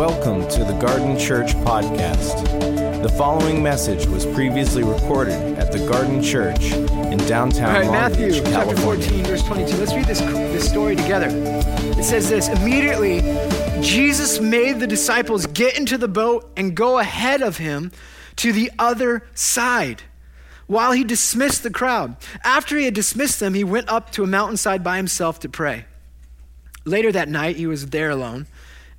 Welcome to the Garden Church Podcast. The following message was previously recorded at the Garden Church in downtown All right, Long Matthew Beach, chapter California. 14, verse 22. Let's read this, this story together. It says this Immediately, Jesus made the disciples get into the boat and go ahead of him to the other side while he dismissed the crowd. After he had dismissed them, he went up to a mountainside by himself to pray. Later that night, he was there alone,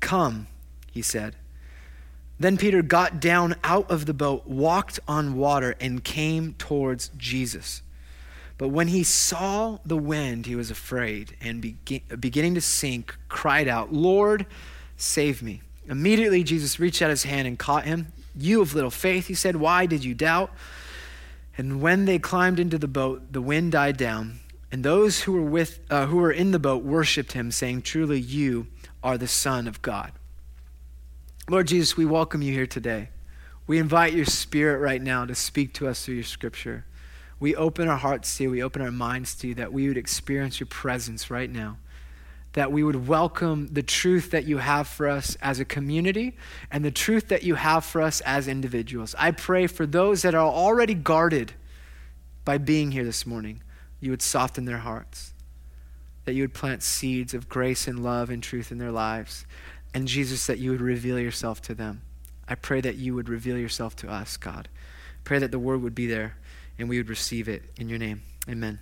Come, he said. Then Peter got down out of the boat, walked on water, and came towards Jesus. But when he saw the wind, he was afraid and begin, beginning to sink, cried out, Lord, save me. Immediately, Jesus reached out his hand and caught him. You of little faith, he said, why did you doubt? And when they climbed into the boat, the wind died down, and those who were with uh, who were in the boat worshipped him, saying, "Truly, you are the Son of God." Lord Jesus, we welcome you here today. We invite your Spirit right now to speak to us through your Scripture. We open our hearts to you. We open our minds to you that we would experience your presence right now. That we would welcome the truth that you have for us as a community and the truth that you have for us as individuals. I pray for those that are already guarded by being here this morning, you would soften their hearts, that you would plant seeds of grace and love and truth in their lives, and Jesus, that you would reveal yourself to them. I pray that you would reveal yourself to us, God. Pray that the word would be there and we would receive it in your name. Amen.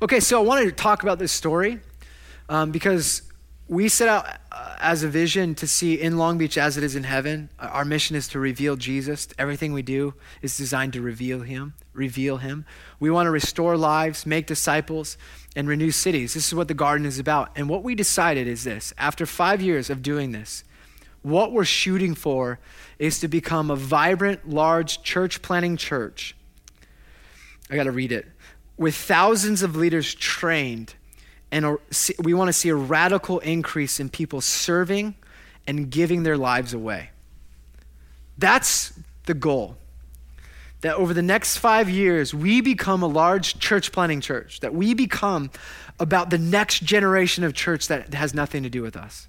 Okay, so I wanted to talk about this story um, because we set out uh, as a vision to see in Long Beach as it is in heaven. Uh, Our mission is to reveal Jesus. Everything we do is designed to reveal him, reveal him. We want to restore lives, make disciples, and renew cities. This is what the garden is about. And what we decided is this after five years of doing this, what we're shooting for is to become a vibrant, large church planting church. I got to read it. With thousands of leaders trained, and a, we want to see a radical increase in people serving and giving their lives away. That's the goal. That over the next five years, we become a large church planting church, that we become about the next generation of church that has nothing to do with us.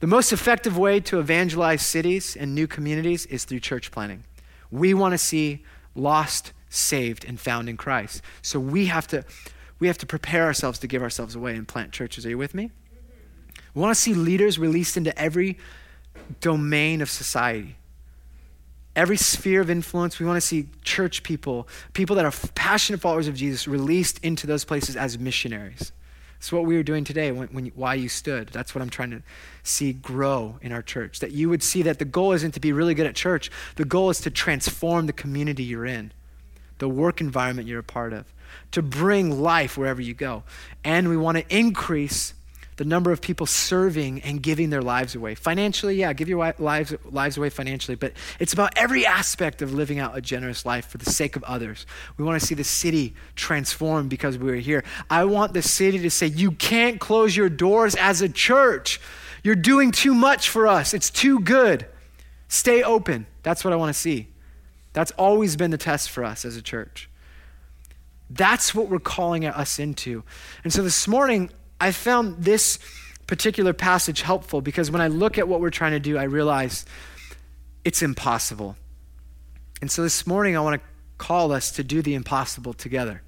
The most effective way to evangelize cities and new communities is through church planting. We want to see lost saved and found in Christ. So we have to we have to prepare ourselves to give ourselves away and plant churches. Are you with me? We want to see leaders released into every domain of society. Every sphere of influence, we want to see church people, people that are passionate followers of Jesus, released into those places as missionaries. That's what we were doing today when, when, why you stood. That's what I'm trying to see grow in our church. That you would see that the goal isn't to be really good at church, the goal is to transform the community you're in, the work environment you're a part of, to bring life wherever you go. And we want to increase the number of people serving and giving their lives away. Financially, yeah, give your lives, lives away financially, but it's about every aspect of living out a generous life for the sake of others. We want to see the city transformed because we are here. I want the city to say, you can't close your doors as a church. You're doing too much for us. It's too good. Stay open. That's what I want to see. That's always been the test for us as a church. That's what we're calling us into. And so this morning, I found this particular passage helpful because when I look at what we're trying to do, I realize it's impossible. And so this morning, I want to call us to do the impossible together.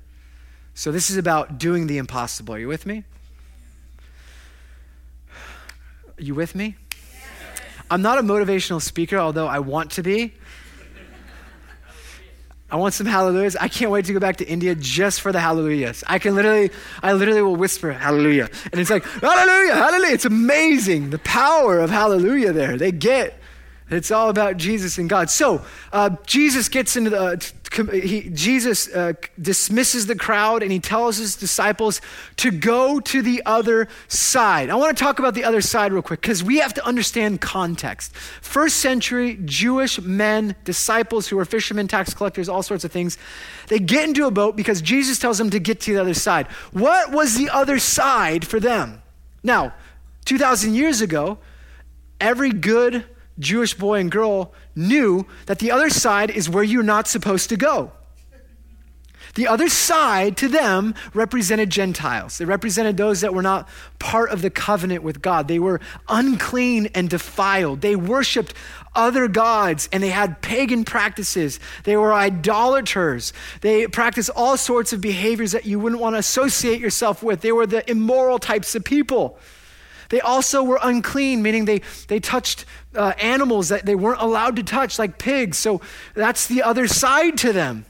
So this is about doing the impossible. Are you with me? Are you with me? I'm not a motivational speaker, although I want to be. I want some hallelujahs. I can't wait to go back to India just for the hallelujahs. I can literally, I literally will whisper hallelujah. And it's like, hallelujah, hallelujah. It's amazing the power of hallelujah there. They get It's all about Jesus and God. So uh, Jesus gets into the, uh, he, Jesus uh, dismisses the crowd and he tells his disciples to go to the other side. I want to talk about the other side real quick because we have to understand context. First century Jewish men, disciples who were fishermen, tax collectors, all sorts of things, they get into a boat because Jesus tells them to get to the other side. What was the other side for them? Now, 2,000 years ago, every good Jewish boy and girl knew that the other side is where you're not supposed to go. The other side to them represented Gentiles. They represented those that were not part of the covenant with God. They were unclean and defiled. They worshiped other gods and they had pagan practices. They were idolaters. They practiced all sorts of behaviors that you wouldn't want to associate yourself with. They were the immoral types of people. They also were unclean, meaning they, they touched uh, animals that they weren't allowed to touch, like pigs. So that's the other side to them.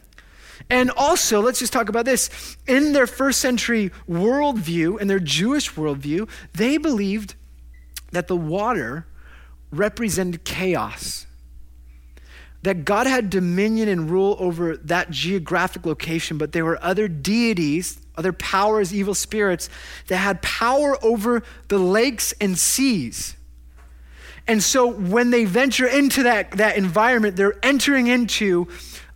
And also, let's just talk about this. In their first century worldview, in their Jewish worldview, they believed that the water represented chaos. That God had dominion and rule over that geographic location, but there were other deities other powers, evil spirits that had power over the lakes and seas. And so when they venture into that, that environment, they're entering into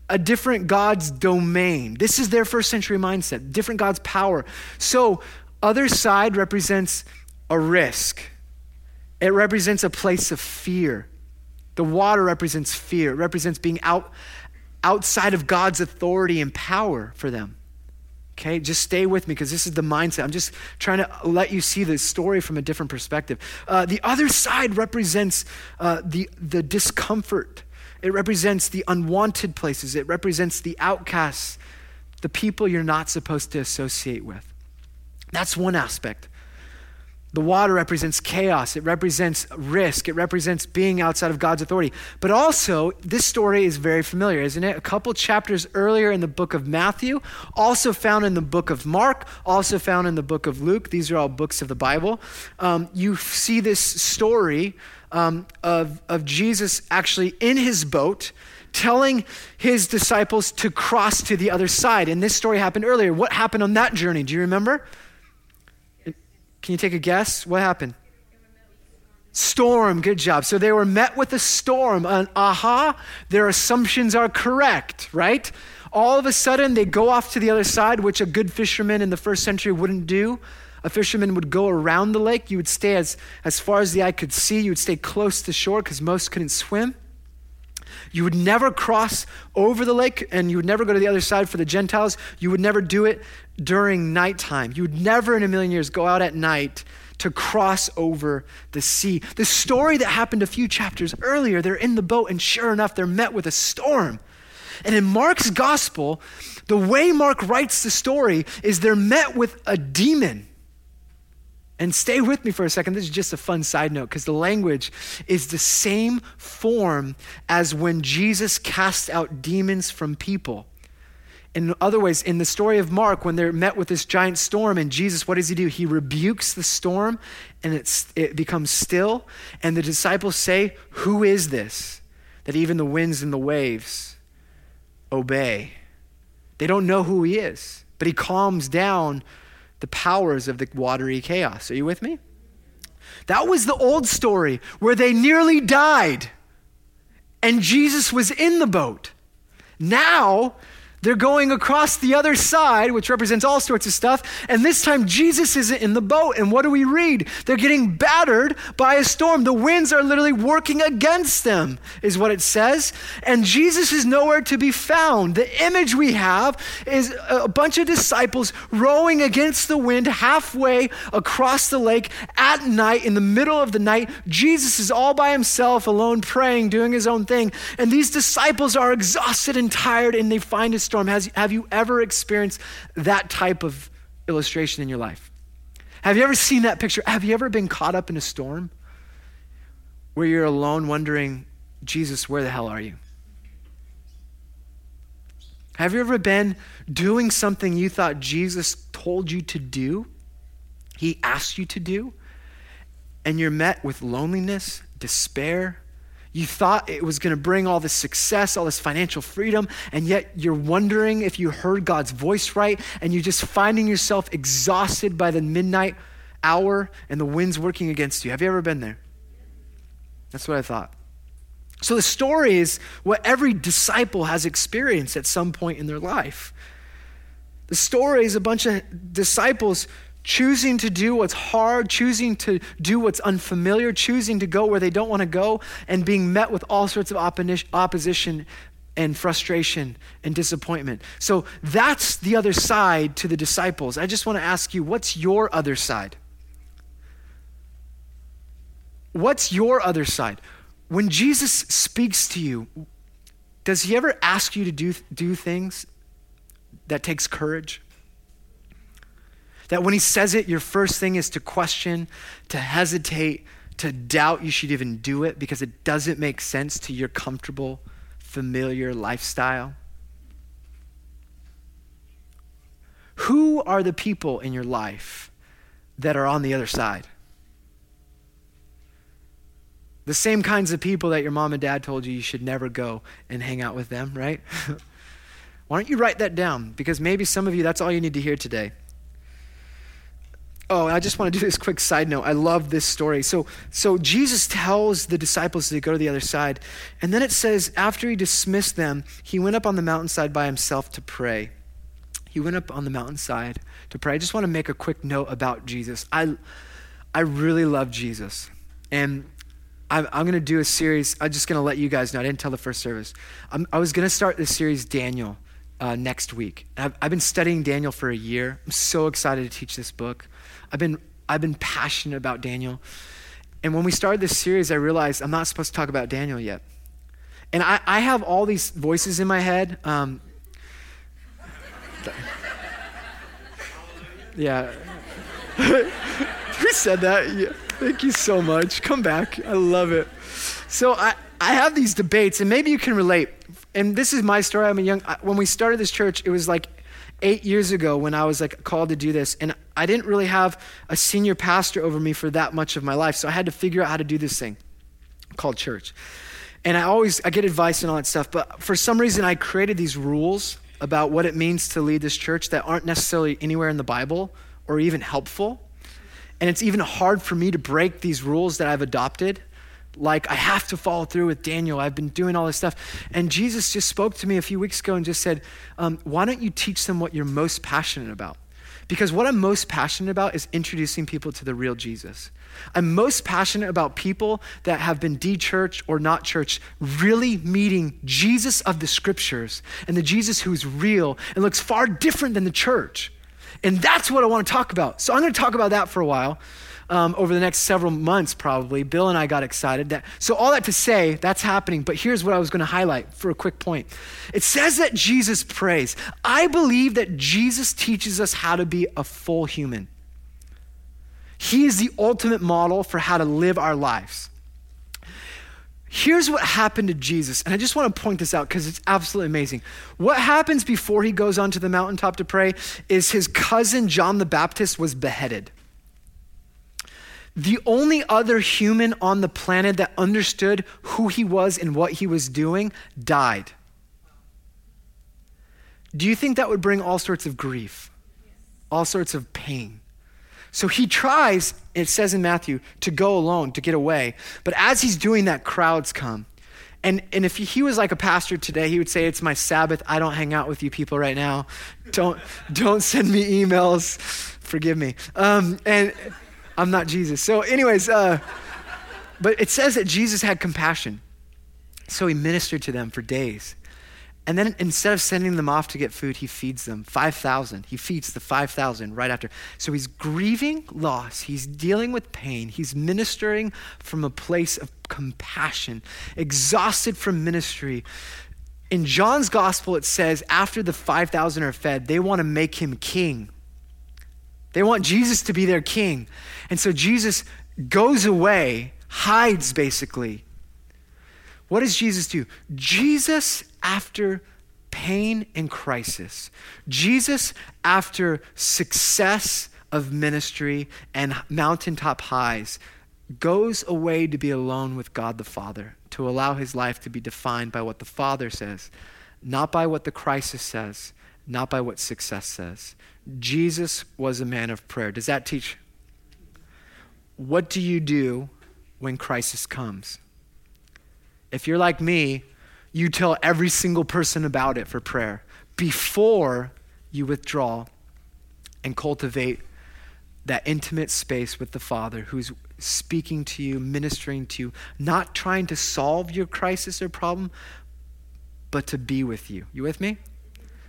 a different God's domain. This is their first century mindset, different God's power. So, other side represents a risk, it represents a place of fear. The water represents fear, it represents being out, outside of God's authority and power for them. Okay, just stay with me because this is the mindset. I'm just trying to let you see the story from a different perspective. Uh, the other side represents uh, the, the discomfort, it represents the unwanted places, it represents the outcasts, the people you're not supposed to associate with. That's one aspect. The water represents chaos, it represents risk, it represents being outside of God's authority. But also, this story is very familiar, isn't it? A couple chapters earlier in the book of Matthew, also found in the book of Mark, also found in the book of Luke. These are all books of the Bible. Um, you see this story um, of, of Jesus actually in his boat telling his disciples to cross to the other side. And this story happened earlier. What happened on that journey? Do you remember? Can you take a guess? What happened? Storm, good job. So they were met with a storm. An aha, their assumptions are correct, right? All of a sudden, they go off to the other side, which a good fisherman in the first century wouldn't do. A fisherman would go around the lake. You would stay as, as far as the eye could see. You would stay close to shore because most couldn't swim. You would never cross over the lake and you would never go to the other side for the Gentiles. You would never do it during nighttime. You would never in a million years go out at night to cross over the sea. The story that happened a few chapters earlier, they're in the boat, and sure enough, they're met with a storm. And in Mark's gospel, the way Mark writes the story is they're met with a demon. And stay with me for a second. This is just a fun side note because the language is the same form as when Jesus cast out demons from people. In other ways, in the story of Mark, when they're met with this giant storm, and Jesus, what does he do? He rebukes the storm and it's, it becomes still. And the disciples say, Who is this? That even the winds and the waves obey. They don't know who he is, but he calms down the powers of the watery chaos. Are you with me? That was the old story where they nearly died and Jesus was in the boat. Now, they're going across the other side, which represents all sorts of stuff. And this time, Jesus isn't in the boat. And what do we read? They're getting battered by a storm. The winds are literally working against them, is what it says. And Jesus is nowhere to be found. The image we have is a bunch of disciples rowing against the wind halfway across the lake at night, in the middle of the night. Jesus is all by himself, alone, praying, doing his own thing. And these disciples are exhausted and tired, and they find a storm. Has, have you ever experienced that type of illustration in your life? Have you ever seen that picture? Have you ever been caught up in a storm where you're alone wondering, Jesus, where the hell are you? Have you ever been doing something you thought Jesus told you to do? He asked you to do? And you're met with loneliness, despair. You thought it was going to bring all this success, all this financial freedom, and yet you're wondering if you heard God's voice right, and you're just finding yourself exhausted by the midnight hour and the wind's working against you. Have you ever been there? That's what I thought. So the story is what every disciple has experienced at some point in their life. The story is a bunch of disciples choosing to do what's hard, choosing to do what's unfamiliar, choosing to go where they don't want to go, and being met with all sorts of opposition and frustration and disappointment. So that's the other side to the disciples. I just want to ask you, what's your other side? What's your other side? When Jesus speaks to you, does he ever ask you to do, do things that takes courage? That when he says it, your first thing is to question, to hesitate, to doubt you should even do it because it doesn't make sense to your comfortable, familiar lifestyle? Who are the people in your life that are on the other side? The same kinds of people that your mom and dad told you you should never go and hang out with them, right? Why don't you write that down? Because maybe some of you, that's all you need to hear today. Oh, I just want to do this quick side note. I love this story. So, so Jesus tells the disciples to go to the other side. And then it says, after he dismissed them, he went up on the mountainside by himself to pray. He went up on the mountainside to pray. I just want to make a quick note about Jesus. I, I really love Jesus. And I'm, I'm going to do a series. I'm just going to let you guys know. I didn't tell the first service. I'm, i was going to start the series, Daniel, uh, next week. I've, I've been studying Daniel for a year. I'm so excited to teach this book. I've been, I've been passionate about Daniel. And when we started this series, I realized I'm not supposed to talk about Daniel yet. And I, I have all these voices in my head. Um, yeah. Who said that? Yeah. Thank you so much. Come back. I love it. So I, I have these debates, and maybe you can relate. And this is my story. I'm a young. When we started this church, it was like eight years ago when I was like called to do this, and I didn't really have a senior pastor over me for that much of my life, so I had to figure out how to do this thing called church. And I always I get advice and all that stuff, but for some reason I created these rules about what it means to lead this church that aren't necessarily anywhere in the Bible or even helpful. And it's even hard for me to break these rules that I've adopted like I have to follow through with Daniel. I've been doing all this stuff. And Jesus just spoke to me a few weeks ago and just said, um, Why don't you teach them what you're most passionate about? Because what I'm most passionate about is introducing people to the real Jesus. I'm most passionate about people that have been de church or not church really meeting Jesus of the scriptures and the Jesus who's real and looks far different than the church. And that's what I want to talk about. So I'm going to talk about that for a while um, over the next several months, probably. Bill and I got excited. That, so, all that to say, that's happening. But here's what I was going to highlight for a quick point it says that Jesus prays. I believe that Jesus teaches us how to be a full human. He is the ultimate model for how to live our lives. Here's what happened to Jesus, and I just want to point this out because it's absolutely amazing. What happens before he goes onto the mountaintop to pray is his cousin John the Baptist was beheaded the only other human on the planet that understood who he was and what he was doing died. Do you think that would bring all sorts of grief, all sorts of pain? So he tries, it says in Matthew, to go alone, to get away. But as he's doing that, crowds come. And, and if he was like a pastor today, he would say, It's my Sabbath. I don't hang out with you people right now. Don't, don't send me emails. Forgive me. Um, and I'm not Jesus. So, anyways, uh, but it says that Jesus had compassion. So he ministered to them for days. And then instead of sending them off to get food, he feeds them 5,000. He feeds the 5,000 right after. So he's grieving loss. He's dealing with pain. He's ministering from a place of compassion, exhausted from ministry. In John's gospel, it says after the 5,000 are fed, they want to make him king. They want Jesus to be their king. And so Jesus goes away, hides basically. What does Jesus do? Jesus, after pain and crisis, Jesus, after success of ministry and mountaintop highs, goes away to be alone with God the Father to allow his life to be defined by what the Father says, not by what the crisis says, not by what success says. Jesus was a man of prayer. Does that teach? What do you do when crisis comes? If you're like me, you tell every single person about it for prayer before you withdraw and cultivate that intimate space with the Father who's speaking to you, ministering to you, not trying to solve your crisis or problem, but to be with you. You with me?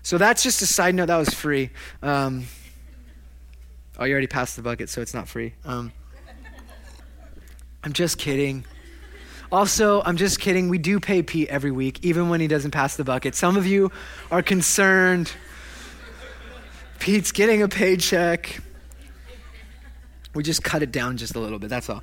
So that's just a side note. That was free. Um, oh, you already passed the bucket, so it's not free. Um, I'm just kidding. Also, I'm just kidding. We do pay Pete every week, even when he doesn't pass the bucket. Some of you are concerned. Pete's getting a paycheck. We just cut it down just a little bit, that's all.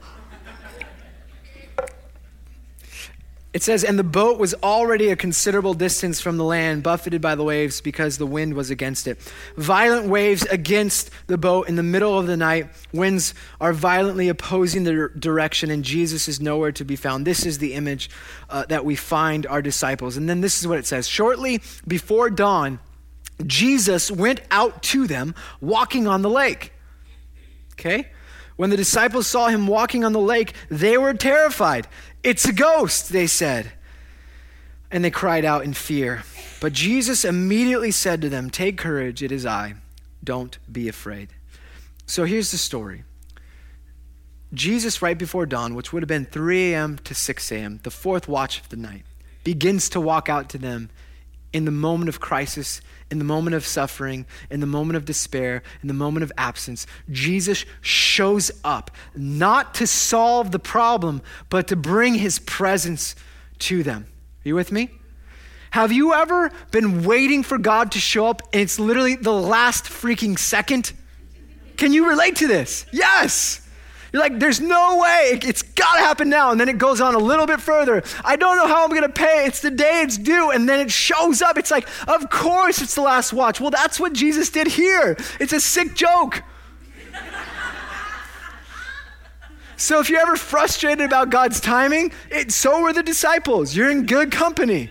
It says, And the boat was already a considerable distance from the land, buffeted by the waves because the wind was against it. Violent waves against the boat in the middle of the night. Winds are violently opposing the direction, and Jesus is nowhere to be found. This is the image uh, that we find our disciples. And then this is what it says Shortly before dawn, Jesus went out to them walking on the lake. Okay? When the disciples saw him walking on the lake, they were terrified. It's a ghost, they said. And they cried out in fear. But Jesus immediately said to them, Take courage, it is I. Don't be afraid. So here's the story Jesus, right before dawn, which would have been 3 a.m. to 6 a.m., the fourth watch of the night, begins to walk out to them in the moment of crisis, in the moment of suffering, in the moment of despair, in the moment of absence, Jesus shows up not to solve the problem, but to bring his presence to them. Are you with me? Have you ever been waiting for God to show up and it's literally the last freaking second? Can you relate to this? Yes. You're like, there's no way. It's got to happen now. And then it goes on a little bit further. I don't know how I'm going to pay. It's the day it's due. And then it shows up. It's like, of course it's the last watch. Well, that's what Jesus did here. It's a sick joke. so if you're ever frustrated about God's timing, it, so were the disciples. You're in good company.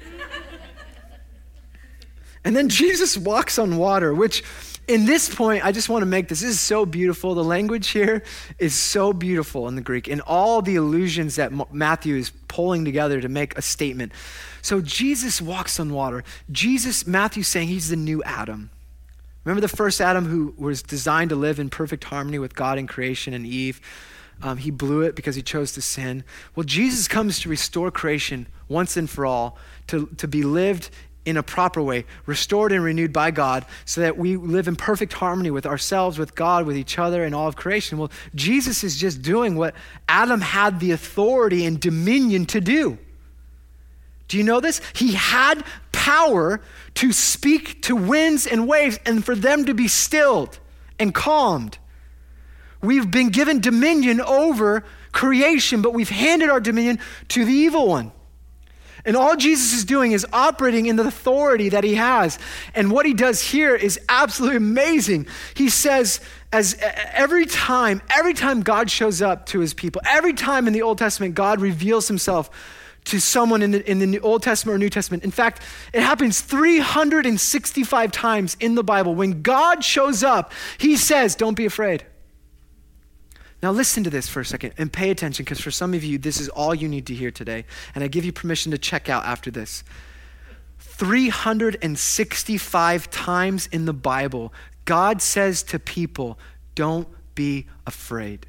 And then Jesus walks on water, which in this point, I just want to make this. This is so beautiful. The language here is so beautiful in the Greek, and all the allusions that Matthew is pulling together to make a statement. So Jesus walks on water. Jesus, Matthew's saying he's the new Adam. Remember the first Adam who was designed to live in perfect harmony with God in creation and Eve? Um, he blew it because he chose to sin. Well, Jesus comes to restore creation once and for all, to, to be lived in a proper way, restored and renewed by God, so that we live in perfect harmony with ourselves, with God, with each other, and all of creation. Well, Jesus is just doing what Adam had the authority and dominion to do. Do you know this? He had power to speak to winds and waves and for them to be stilled and calmed. We've been given dominion over creation, but we've handed our dominion to the evil one. And all Jesus is doing is operating in the authority that he has. And what he does here is absolutely amazing. He says, as every time, every time God shows up to his people, every time in the Old Testament, God reveals himself to someone in the, in the Old Testament or New Testament. In fact, it happens 365 times in the Bible. When God shows up, he says, Don't be afraid. Now, listen to this for a second and pay attention because for some of you, this is all you need to hear today. And I give you permission to check out after this. 365 times in the Bible, God says to people, Don't be afraid.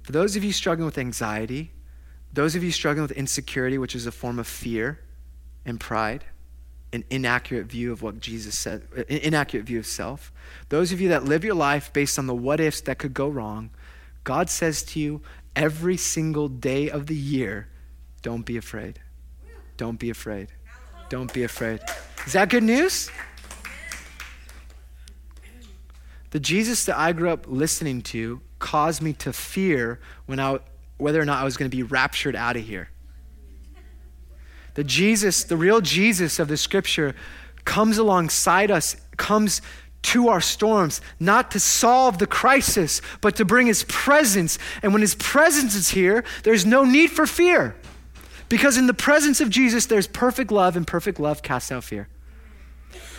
For those of you struggling with anxiety, those of you struggling with insecurity, which is a form of fear and pride, an inaccurate view of what Jesus said, an inaccurate view of self. Those of you that live your life based on the what ifs that could go wrong, God says to you every single day of the year, don't be afraid. Don't be afraid. Don't be afraid. Is that good news? The Jesus that I grew up listening to caused me to fear when I, whether or not I was going to be raptured out of here. The Jesus, the real Jesus of the scripture, comes alongside us, comes to our storms, not to solve the crisis, but to bring his presence. And when his presence is here, there's no need for fear. Because in the presence of Jesus, there's perfect love, and perfect love casts out fear.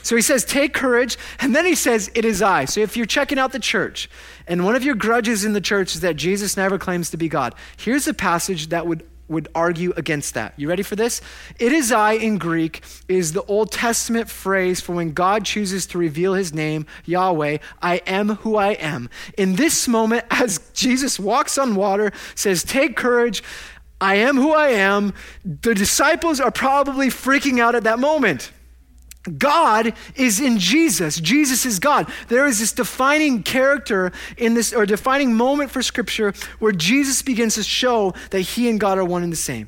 So he says, Take courage. And then he says, It is I. So if you're checking out the church, and one of your grudges in the church is that Jesus never claims to be God, here's a passage that would would argue against that. You ready for this? It is I in Greek is the Old Testament phrase for when God chooses to reveal his name, Yahweh, I am who I am. In this moment, as Jesus walks on water, says, Take courage, I am who I am, the disciples are probably freaking out at that moment. God is in Jesus. Jesus is God. There is this defining character in this, or defining moment for Scripture where Jesus begins to show that he and God are one and the same.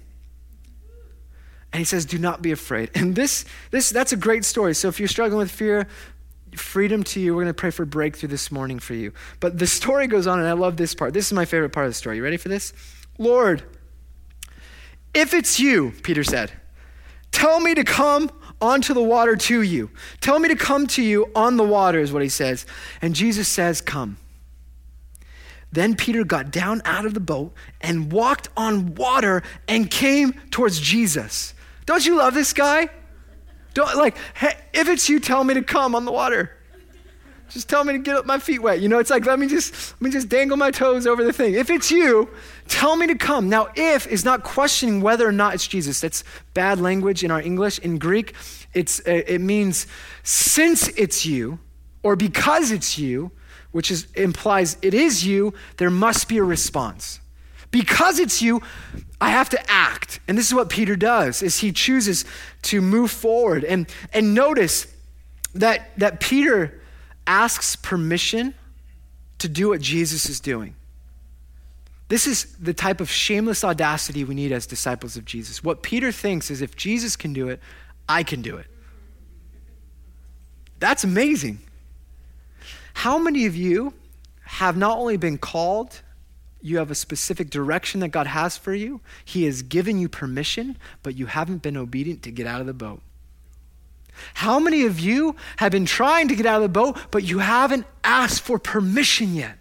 And he says, Do not be afraid. And this, this that's a great story. So if you're struggling with fear, freedom to you. We're going to pray for breakthrough this morning for you. But the story goes on, and I love this part. This is my favorite part of the story. You ready for this? Lord, if it's you, Peter said, tell me to come onto the water to you. Tell me to come to you on the water, is what he says. And Jesus says, Come. Then Peter got down out of the boat and walked on water and came towards Jesus. Don't you love this guy? Don't like, hey, if it's you, tell me to come on the water. Just tell me to get up my feet wet. You know, it's like let me just let me just dangle my toes over the thing. If it's you, tell me to come. Now, if is not questioning whether or not it's Jesus. That's bad language in our English. In Greek, it's uh, it means since it's you or because it's you, which is implies it is you, there must be a response. Because it's you, I have to act. And this is what Peter does is he chooses to move forward. And and notice that that Peter asks permission to do what Jesus is doing. This is the type of shameless audacity we need as disciples of Jesus. What Peter thinks is if Jesus can do it, I can do it. That's amazing. How many of you have not only been called, you have a specific direction that God has for you, He has given you permission, but you haven't been obedient to get out of the boat? How many of you have been trying to get out of the boat, but you haven't asked for permission yet?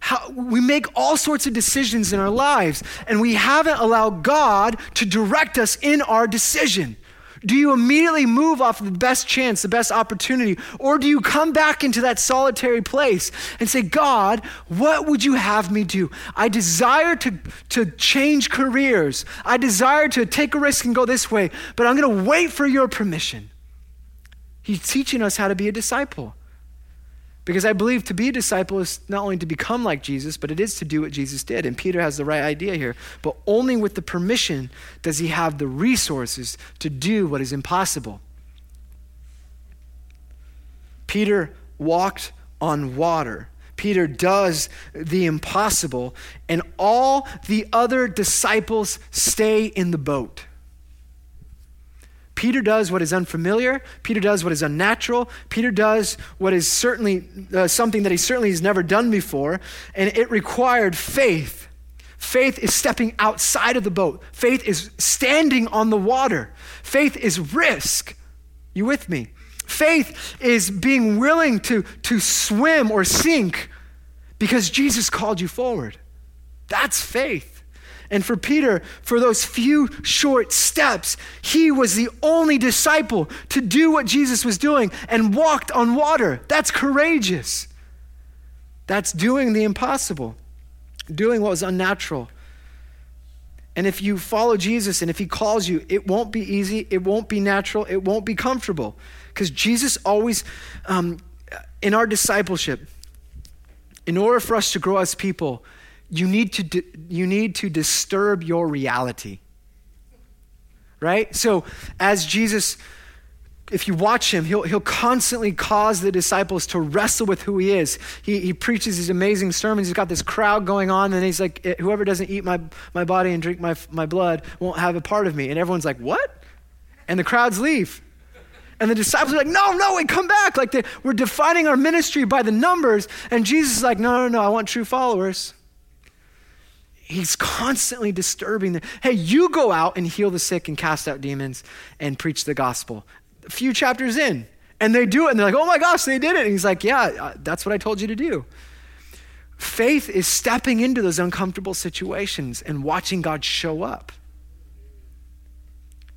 How, we make all sorts of decisions in our lives, and we haven't allowed God to direct us in our decision. Do you immediately move off the best chance, the best opportunity, or do you come back into that solitary place and say, God, what would you have me do? I desire to, to change careers. I desire to take a risk and go this way, but I'm going to wait for your permission. He's teaching us how to be a disciple. Because I believe to be a disciple is not only to become like Jesus, but it is to do what Jesus did. And Peter has the right idea here. But only with the permission does he have the resources to do what is impossible. Peter walked on water. Peter does the impossible, and all the other disciples stay in the boat. Peter does what is unfamiliar. Peter does what is unnatural. Peter does what is certainly uh, something that he certainly has never done before. And it required faith. Faith is stepping outside of the boat, faith is standing on the water, faith is risk. You with me? Faith is being willing to, to swim or sink because Jesus called you forward. That's faith. And for Peter, for those few short steps, he was the only disciple to do what Jesus was doing and walked on water. That's courageous. That's doing the impossible, doing what was unnatural. And if you follow Jesus and if he calls you, it won't be easy, it won't be natural, it won't be comfortable. Because Jesus always, um, in our discipleship, in order for us to grow as people, you need to, di- you need to disturb your reality. Right? So, as Jesus, if you watch him, he'll, he'll constantly cause the disciples to wrestle with who he is. He, he preaches these amazing sermons. He's got this crowd going on, and he's like, eh, Whoever doesn't eat my, my body and drink my, my blood won't have a part of me. And everyone's like, What? And the crowds leave. And the disciples are like, no, no, wait, come back. Like we're defining our ministry by the numbers. And Jesus is like, no, no, no, I want true followers he's constantly disturbing them. Hey, you go out and heal the sick and cast out demons and preach the gospel. A few chapters in, and they do it, and they're like, oh my gosh, they did it. And he's like, yeah, uh, that's what I told you to do. Faith is stepping into those uncomfortable situations and watching God show up.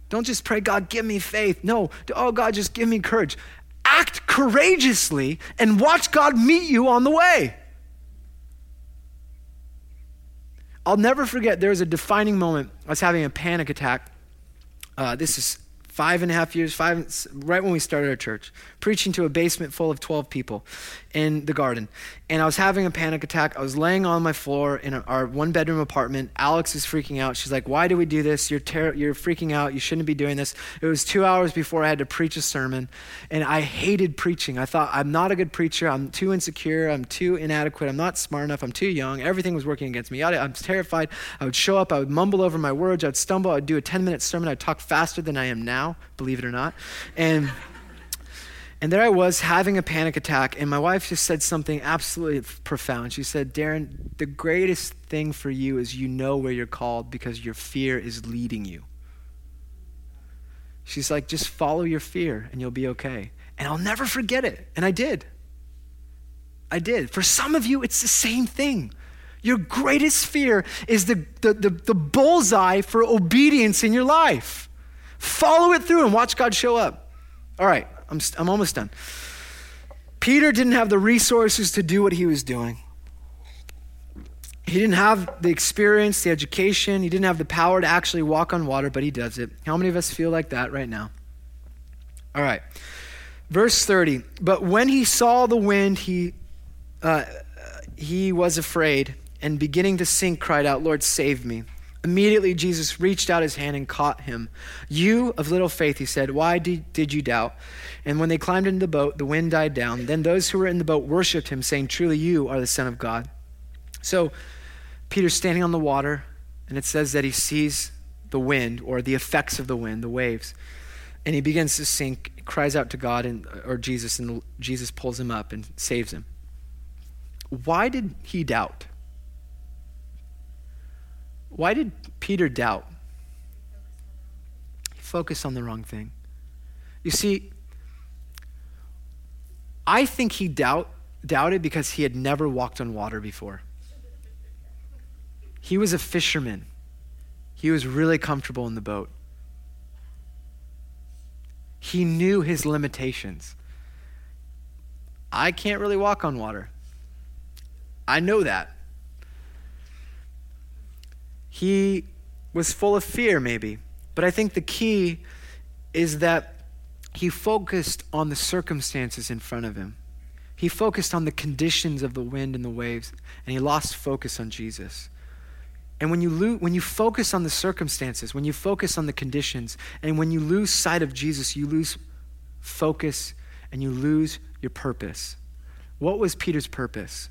Don't just pray, God, give me faith. No, oh, God, just give me courage. Act courageously and watch God meet you on the way. I'll never forget, there was a defining moment. I was having a panic attack. Uh, this is five and a half years, five, right when we started our church, preaching to a basement full of 12 people in the garden. And I was having a panic attack. I was laying on my floor in our one bedroom apartment. Alex is freaking out. She's like, Why do we do this? You're, ter- you're freaking out. You shouldn't be doing this. It was two hours before I had to preach a sermon. And I hated preaching. I thought, I'm not a good preacher. I'm too insecure. I'm too inadequate. I'm not smart enough. I'm too young. Everything was working against me. I was terrified. I would show up. I would mumble over my words. I'd stumble. I'd do a 10 minute sermon. I'd talk faster than I am now, believe it or not. And. And there I was having a panic attack, and my wife just said something absolutely profound. She said, Darren, the greatest thing for you is you know where you're called because your fear is leading you. She's like, just follow your fear and you'll be okay. And I'll never forget it. And I did. I did. For some of you, it's the same thing. Your greatest fear is the, the, the, the bullseye for obedience in your life. Follow it through and watch God show up. All right, I'm, I'm almost done. Peter didn't have the resources to do what he was doing. He didn't have the experience, the education, he didn't have the power to actually walk on water, but he does it. How many of us feel like that right now? All right. Verse 30. But when he saw the wind, he, uh, he was afraid and beginning to sink, cried out, Lord, save me. Immediately, Jesus reached out his hand and caught him. You of little faith, he said, why did, you doubt? And when they climbed into the boat, the wind died down. Then those who were in the boat worshiped him, saying, Truly, you are the Son of God. So Peter's standing on the water, and it says that he sees the wind or the effects of the wind, the waves. And he begins to sink, cries out to God and, or Jesus, and Jesus pulls him up and saves him. Why did he doubt? Why did Peter doubt? He focused on the wrong thing. You see, I think he doubt, doubted because he had never walked on water before. He was a fisherman. He was really comfortable in the boat. He knew his limitations. I can't really walk on water. I know that. He was full of fear, maybe. But I think the key is that he focused on the circumstances in front of him. He focused on the conditions of the wind and the waves, and he lost focus on Jesus. And when you, lo- when you focus on the circumstances, when you focus on the conditions, and when you lose sight of Jesus, you lose focus and you lose your purpose. What was Peter's purpose?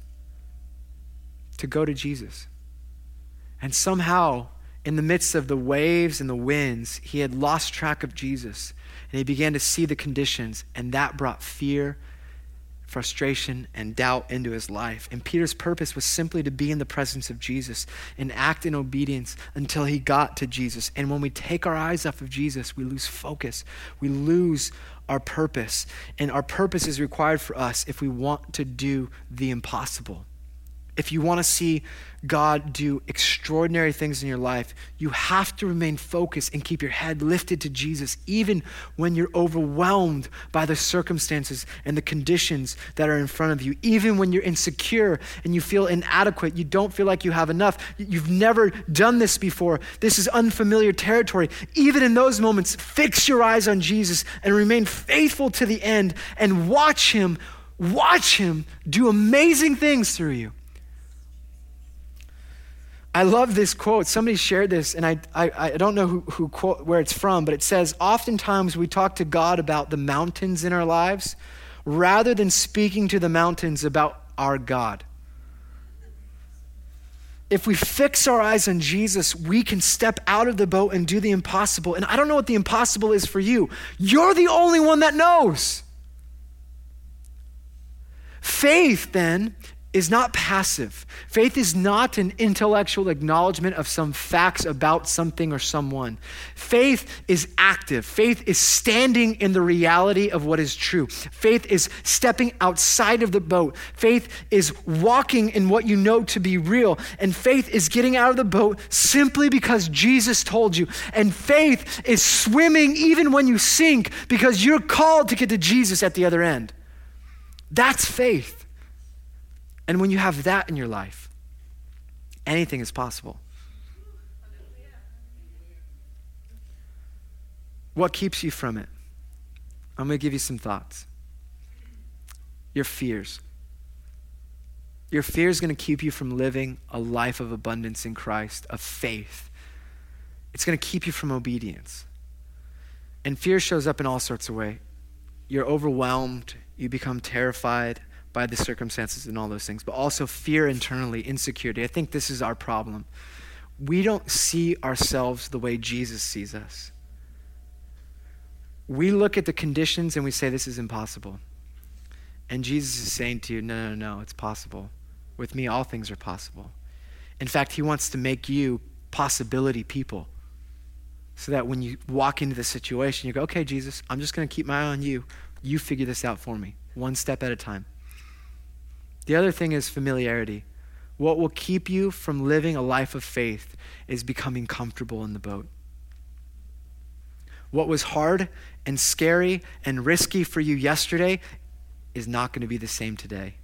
To go to Jesus. And somehow, in the midst of the waves and the winds, he had lost track of Jesus. And he began to see the conditions, and that brought fear, frustration, and doubt into his life. And Peter's purpose was simply to be in the presence of Jesus and act in obedience until he got to Jesus. And when we take our eyes off of Jesus, we lose focus, we lose our purpose. And our purpose is required for us if we want to do the impossible. If you want to see God do extraordinary things in your life, you have to remain focused and keep your head lifted to Jesus, even when you're overwhelmed by the circumstances and the conditions that are in front of you. Even when you're insecure and you feel inadequate, you don't feel like you have enough, you've never done this before, this is unfamiliar territory. Even in those moments, fix your eyes on Jesus and remain faithful to the end and watch Him, watch Him do amazing things through you. I love this quote. Somebody shared this, and I, I, I don't know who, who quote, where it's from, but it says, Oftentimes we talk to God about the mountains in our lives rather than speaking to the mountains about our God. If we fix our eyes on Jesus, we can step out of the boat and do the impossible. And I don't know what the impossible is for you. You're the only one that knows. Faith, then, is not passive. Faith is not an intellectual acknowledgement of some facts about something or someone. Faith is active. Faith is standing in the reality of what is true. Faith is stepping outside of the boat. Faith is walking in what you know to be real. And faith is getting out of the boat simply because Jesus told you. And faith is swimming even when you sink because you're called to get to Jesus at the other end. That's faith. And when you have that in your life, anything is possible. What keeps you from it? I'm going to give you some thoughts. Your fears. Your fear is going to keep you from living a life of abundance in Christ, of faith. It's going to keep you from obedience. And fear shows up in all sorts of ways. You're overwhelmed, you become terrified, by the circumstances and all those things, but also fear internally, insecurity. I think this is our problem. We don't see ourselves the way Jesus sees us. We look at the conditions and we say, This is impossible. And Jesus is saying to you, No, no, no, it's possible. With me, all things are possible. In fact, He wants to make you possibility people so that when you walk into the situation, you go, Okay, Jesus, I'm just going to keep my eye on you. You figure this out for me, one step at a time. The other thing is familiarity. What will keep you from living a life of faith is becoming comfortable in the boat. What was hard and scary and risky for you yesterday is not going to be the same today.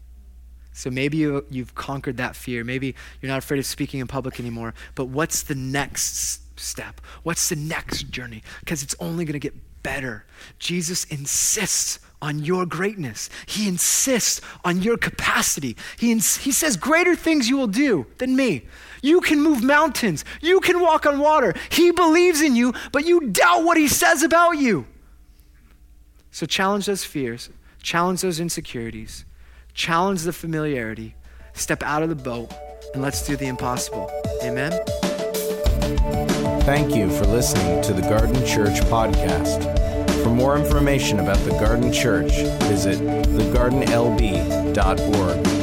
So maybe you, you've conquered that fear. Maybe you're not afraid of speaking in public anymore. But what's the next step? What's the next journey? Because it's only going to get better. Jesus insists on your greatness. He insists on your capacity. He, ins- he says, Greater things you will do than me. You can move mountains. You can walk on water. He believes in you, but you doubt what he says about you. So challenge those fears, challenge those insecurities, challenge the familiarity, step out of the boat, and let's do the impossible. Amen. Thank you for listening to the Garden Church podcast. For more information about the Garden Church, visit thegardenlb.org.